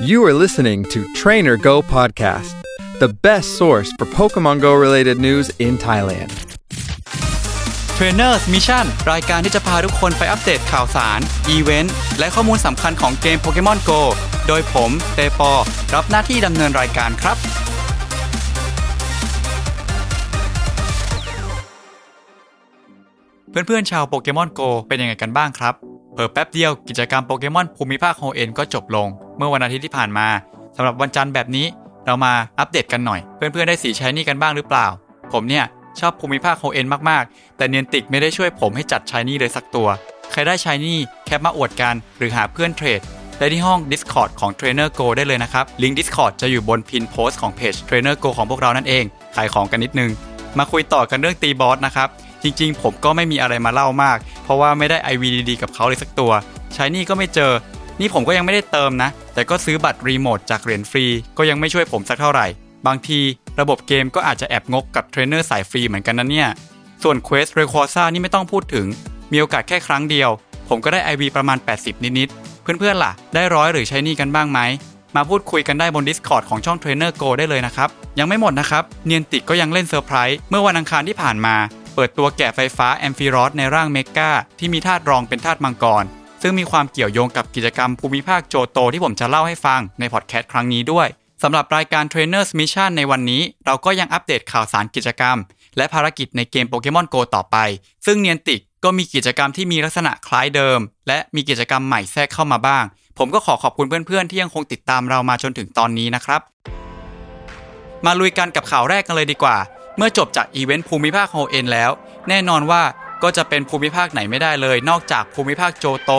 You are listening to Trainer Go Podcast, the best source for Pokemon Go related news in Thailand. Trainers Mission รายการที่จะพาทุกคนไปอัปเดตข่าวสาร อีเวนต์ และข้อมูลสำคัญของเกม Pokemon Go โดยผมเตปอ รับหน้าที่ดำเนินรายการครับ เพื่อนๆชาวโปเกมอนโกเป็นยังไงกันบ้างครับ เผลอแป๊บเดียวกิจกรรมโปเกมอนภูมิภาคโฮเอ็นก็จบลง เมื่อวันอาทิตย์ที่ผ่านมาสำหรับวันจันทร์แบบนี้เรามาอัปเดตกันหน่อย เพื่อนๆได้สี shiny กันบ้างหรือเปล่า ผมเนี่ยชอบภูมิภาคโฮเอ็นมากๆ แต่ Niantic ไม่ได้ช่วยผมให้จับ shiny เลยสักตัว ใครได้ shiny แคปมาอวดกันหรือหาเพื่อน trade ได้ที่ห้อง Discord ของ Trainer Go ได้เลยนะครับ ลิงก์ Discord จะอยู่บน pin post ของเพจ Trainer Go ของพวกเรานั่นเอง ขายของกันนิดนึง มาคุยต่อกันเรื่องตีบอสนะครับ จริงๆ ผมก็ไม่มีอะไรมาเล่ามาก เพราะว่าไม่ได้ IV ดีๆกับเขาเลยสักตัว shiny ก็ไม่เจอ นี่ผมก็ยังไม่ได้เติมนะ แต่ก็ซื้อบัตรรีโมทจากเหรียญฟรี ก็ยังไม่ช่วยผมสักเท่าไหร่ บางทีระบบเกมก็อาจจะแอบงกกับเทรนเนอร์สายฟรีเหมือนกันนะเนี่ย ส่วน Quest r e q u a s a นี่ไม่ต้องพูดถึง มีโอกาสแค่ครั้งเดียว ผมก็ได้ IV ประมาณ 80 นิดๆ เพื่อนๆล่ะ ได้ร้อยหรือ shiny กันบ้างไหม มาพูดคุยกันได้บน Discord ของช่อง Trainer Go ได้เลยนะครับ ยังไม่หมดนะครับ Niantic ก็ยังเล่นเซอร์ไพรส์เมื่อวันอังคารที่ผ่านมา เปิดตัวแกะไฟฟ้า Ampharos ในร่าง Mega ที่มีธาตุรองเป็นธาตุมังกร ซึ่งมีความเกี่ยวโยงกับกิจกรรมภูมิภาคโจโตที่ผมจะเล่าให้ฟังในพอดแคสต์ครั้งนี้ด้วยสำหรับรายการ Trainers Mission ในวันนี้ เราก็ยังอัปเดตข่าวสารกิจกรรม และภารกิจในเกมโปเกมอนโกต่อไป ซึ่ง Niantic ก็มีกิจกรรมที่มีลักษณะคล้ายเดิม และมีกิจกรรมใหม่แทรกเข้ามาบ้าง ผมก็ขอขอบคุณเพื่อนๆ ที่ยังคงติดตามเรามาจนถึงตอนนี้นะครับ มาลุยกันกับข่าวแรกกันเลยดีกว่า เมื่อจบจากอีเวนต์ภูมิภาคโฮเอ็นแล้ว แน่นอนว่า ก็จะเป็นภูมิภาคไหนไม่ได้เลย นอกจากภูมิภาคโจโต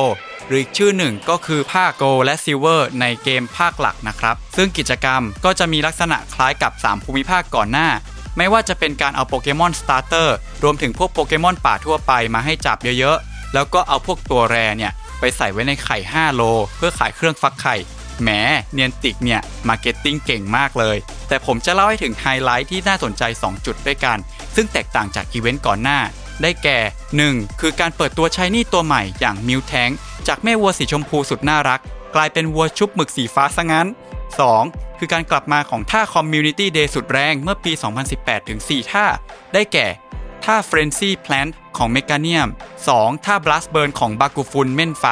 หรืออีกชื่อหนึ่งก็คือภาค Gold และ Silver ในเกมภาคหลักนะครับ ซึ่งกิจกรรมก็จะมีลักษณะคล้ายกับ 3 ภูมิภาคก่อนหน้า ไม่ว่าจะเป็นการเอาโปเกมอน starter รวมถึงพวกโปเกมอนป่าทั่วไปมาให้จับเยอะๆ แล้วก็เอาพวกตัว rare เนี่ยไปใส่ไว้ในไข่ 5 โล เพื่อขายเครื่องฟักไข่แหม Niantic เนี่ย marketing เก่งมากเลย แต่ผมจะเล่าให้ถึงไฮไลท์ที่น่าสนใจ 2 จุดด้วยกัน ซึ่งแตกต่างจากอีเวนต์ก่อนหน้า ได้แก่ 1. คือการเปิดตัว shiny ตัวใหม่อย่าง Miltank จากแม่วัวสีชมพูสุดน่ารัก กลายเป็นวัวชุบหมึกสีฟ้าซะงั้น 2. คือการกลับมาของท่า Community Day สุดแรงเมื่อปี 2018 ถึง 4 ท่า ได้แก่ ท่า Frenzy Plant ของ m e g a n i u m 2. ท่า Blast Burn ของบากูฟุนเม่นไฟ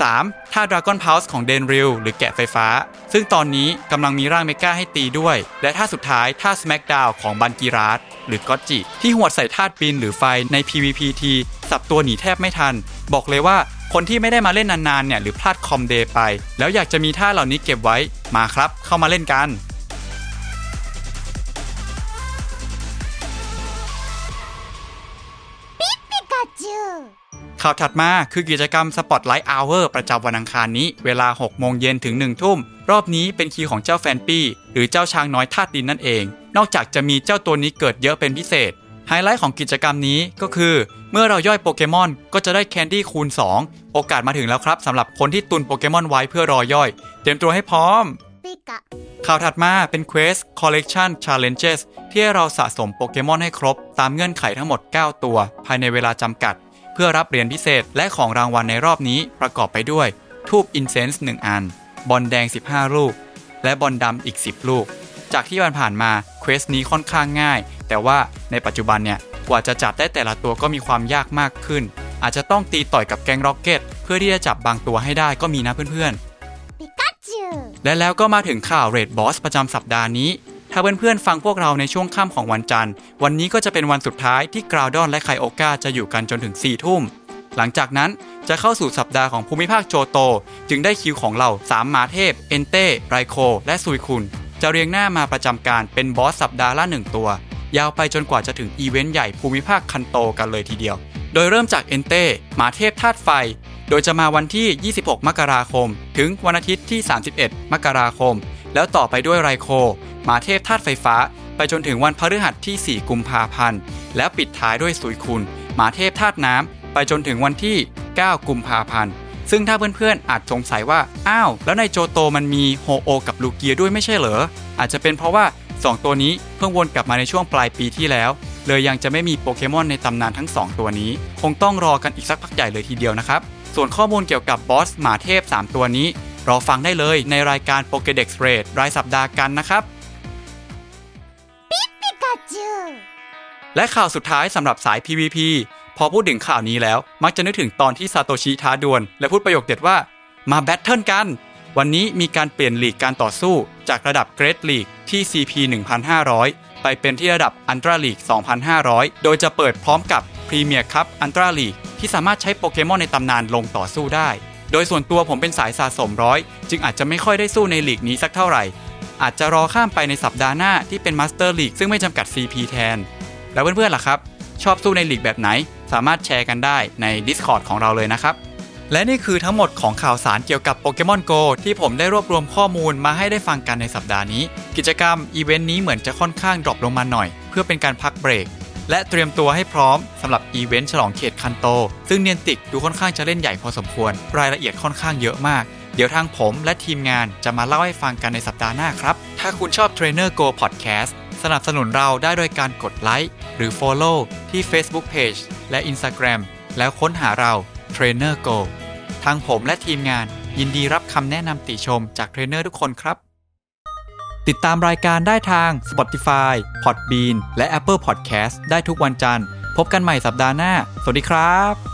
3. ท่า Dragon Pulse ของเดนริลหรือแกะไฟฟ้า ซึ่งตอนนี้กำลังมีร่างเมกาให้ตีด้วย และท่าสุดท้ายท่า Smackdown ของบันกีราสหรือก็จิที่หวดใส่ธาตุปินหรือไฟใน PVPT สับตัวหนีแทบไม่ทัน บอกเลยว่าคนที่ไม่ได้มาเล่นนานๆเนี่ยหรือพลาดคอมเดย์ไป แล้วอยากจะมีท่าเหล่านี้เก็บไว้มาครับ เข้ามาเล่นกัน ข่าวถัดมาคือกิจกรรม Spotlight Hour ประจำวันอังคารนี้ เวลา 6 โมงเย็นถึง 1 ทุ่ม รอบนี้เป็นคิวของเจ้าแฟนปี้หรือเจ้าช้างน้อยธาตุดินนั่นเอง นอกจากจะมีเจ้าตัวนี้เกิดเยอะเป็นพิเศษ ไฮไลท์ของกิจกรรมนี้ก็คือ เมื่อเราย่อยโปเกมอนก็จะได้แคนดี้คูณ 2 โอกาสมาถึงแล้วครับสำหรับคนที่ตุนโปเกมอนไว้เพื่อรอย่อย เตรียมตัวให้พร้อมข่าวถัดมาเป็น Quest Collection Challenges ที่ให้เราสะสมโปเกมอนให้ครบ ตามเงื่อนไขทั้งหมด 9 ตัว ภายในเวลาจำกัด เพื่อรับเหรียญพิเศษและของรางวัลในรอบนี้ประกอบไปด้วย ธูป Incense 1อัน บอลแดง 15 ลูก และบอลดำอีก 10 ลูก จากที่ผ่านๆมา quest นี้ค่อนข้างง่าย แต่ว่าในปัจจุบันเนี่ยกว่าจะจับได้แต่ละตัวก็มีความยากมากขึ้น อาจจะต้องตีต่อยกับแก๊ง Rocket เพื่อที่จะจับบางตัวให้ได้ก็มีนะเพื่อนๆและแล้วก็มาถึงข่าว raid boss ประจำสัปดาห์นี้ ถ้าเพื่อนๆฟังพวกเราในช่วงค่ำของวันจันทร์ วันนี้ก็จะเป็นวันสุดท้ายที่กราวดอนและไคโอกาจะอยู่กันจนถึง4ทุ่ม หลังจากนั้นจะเข้าสู่สัปดาห์ของภูมิภาคโจโต จึงได้คิวของเรา3หมาเทพ เอนเต้ ไรโค และซุยคุน จะเรียงหน้ามาประจำการเป็นบอสสัปดาห์ละหนึ่งตัว ยาวไปจนกว่าจะถึงอีเวนต์ใหญ่ภูมิภาคคันโตกันเลยทีเดียว โดยเริ่มจากเอนเต้หมาเทพธาตุไฟ โดยจะมาวันที่ 26 มกราคม ถึงวันอาทิตย์ที่ 31 มกราคม แล้วต่อไปด้วยไรโคหมาเทพธาตุไฟฟ้า ไปจนถึงวันพฤหัสที่ 4 กุมภาพันธ์ แล้วปิดท้ายด้วยสุยคุณหมาเทพธาตุน้ำ ไปจนถึงวันที่ 9 กุมภาพันธ์ ซึ่งถ้าเพื่อนๆอาจสงสัยว่า อ้าว แล้วในโจโตมันมีโฮโอ กับลูเกียด้วยไม่ใช่เหรอ อาจจะเป็นเพราะว่า 2 ตัวนี้เพิ่งวนกลับมาในช่วงปลายปีที่แล้ว เลยยังจะไม่มีโปเกมอนในตำนานทั้ง 2 ตัวนี้ คงต้องรอกันอีกสักพักใหญ่เลยทีเดียวนะครับ ส่วนข้อมูลเกี่ยวกับบอสหมาเทพ 3 ตัวนี้ รอฟังได้เลยในรายการ Pokédex Raid รายสัปดาห์กันนะครับและข่าวสุดท้ายสำหรับสาย PVP พอพูดถึงข่าวนี้แล้ว มักจะนึกถึงตอนที่ซาโตชิท้าดวลและพูดประโยคเด็ดว่า มา battle กัน วันนี้มีการเปลี่ยนลีกการต่อสู้ จากระดับ Great League ที่ CP 1500 ไปเป็นที่ระดับ Ultra League 2,500 โดยจะเปิดพร้อมกับ Premier Cup Ultra League ที่สามารถใช้โปเกมอนในตำนานลงต่อสู้ได้ โดยส่วนตัวผมเป็นสายสะสมร้อย จึงอาจจะไม่ค่อยได้สู้ในลีกนี้สักเท่าไหร่ อาจจะรอข้ามไปในสัปดาห์หน้าที่เป็น Master League ซึ่งไม่จำกัด CP แทน แล้วเพื่อนๆล่ะครับ ชอบสู้ในลีกแบบไหน สามารถแชร์กันได้ใน Discord ของเราเลยนะครับ และนี่คือทั้งหมดของข่าวสารเกี่ยวกับโปเกมอน Go ที่ผมได้รวบรวมข้อมูลมาให้ได้ฟังกันในสัปดาห์นี้ กิจกรรมอีเวนต์นี้เหมือนจะค่อนข้าง drop ลงมาหน่อย เพื่อเป็นการพักเบรก และเตรียมตัวให้พร้อมสำหรับอีเวนต์ฉลองเขตคันโต ซึ่ง Niantic ดูค่อนข้างจะเล่นใหญ่พอสมควร รายละเอียดค่อนข้างเยอะมาก เดี๋ยวทางผมและทีมงานจะมาเล่าให้ฟังกันในสัปดาห์หน้าครับ ถ้าคุณชอบ Trainer Go Podcast สนับสนุนเราได้โดยการกดไลค์หรือ Follow ที่ Facebook Page และ Instagram แล้วค้นหาเรา Trainer Go ทางผมและทีมงานยินดีรับคำแนะนำติชมจากเทรนเนอร์ทุกคนครับ ติดตามรายการได้ทาง Spotify, Podbean และ Apple Podcast ได้ทุกวันจันทร์ พบกันใหม่สัปดาห์หน้า สวัสดีครับ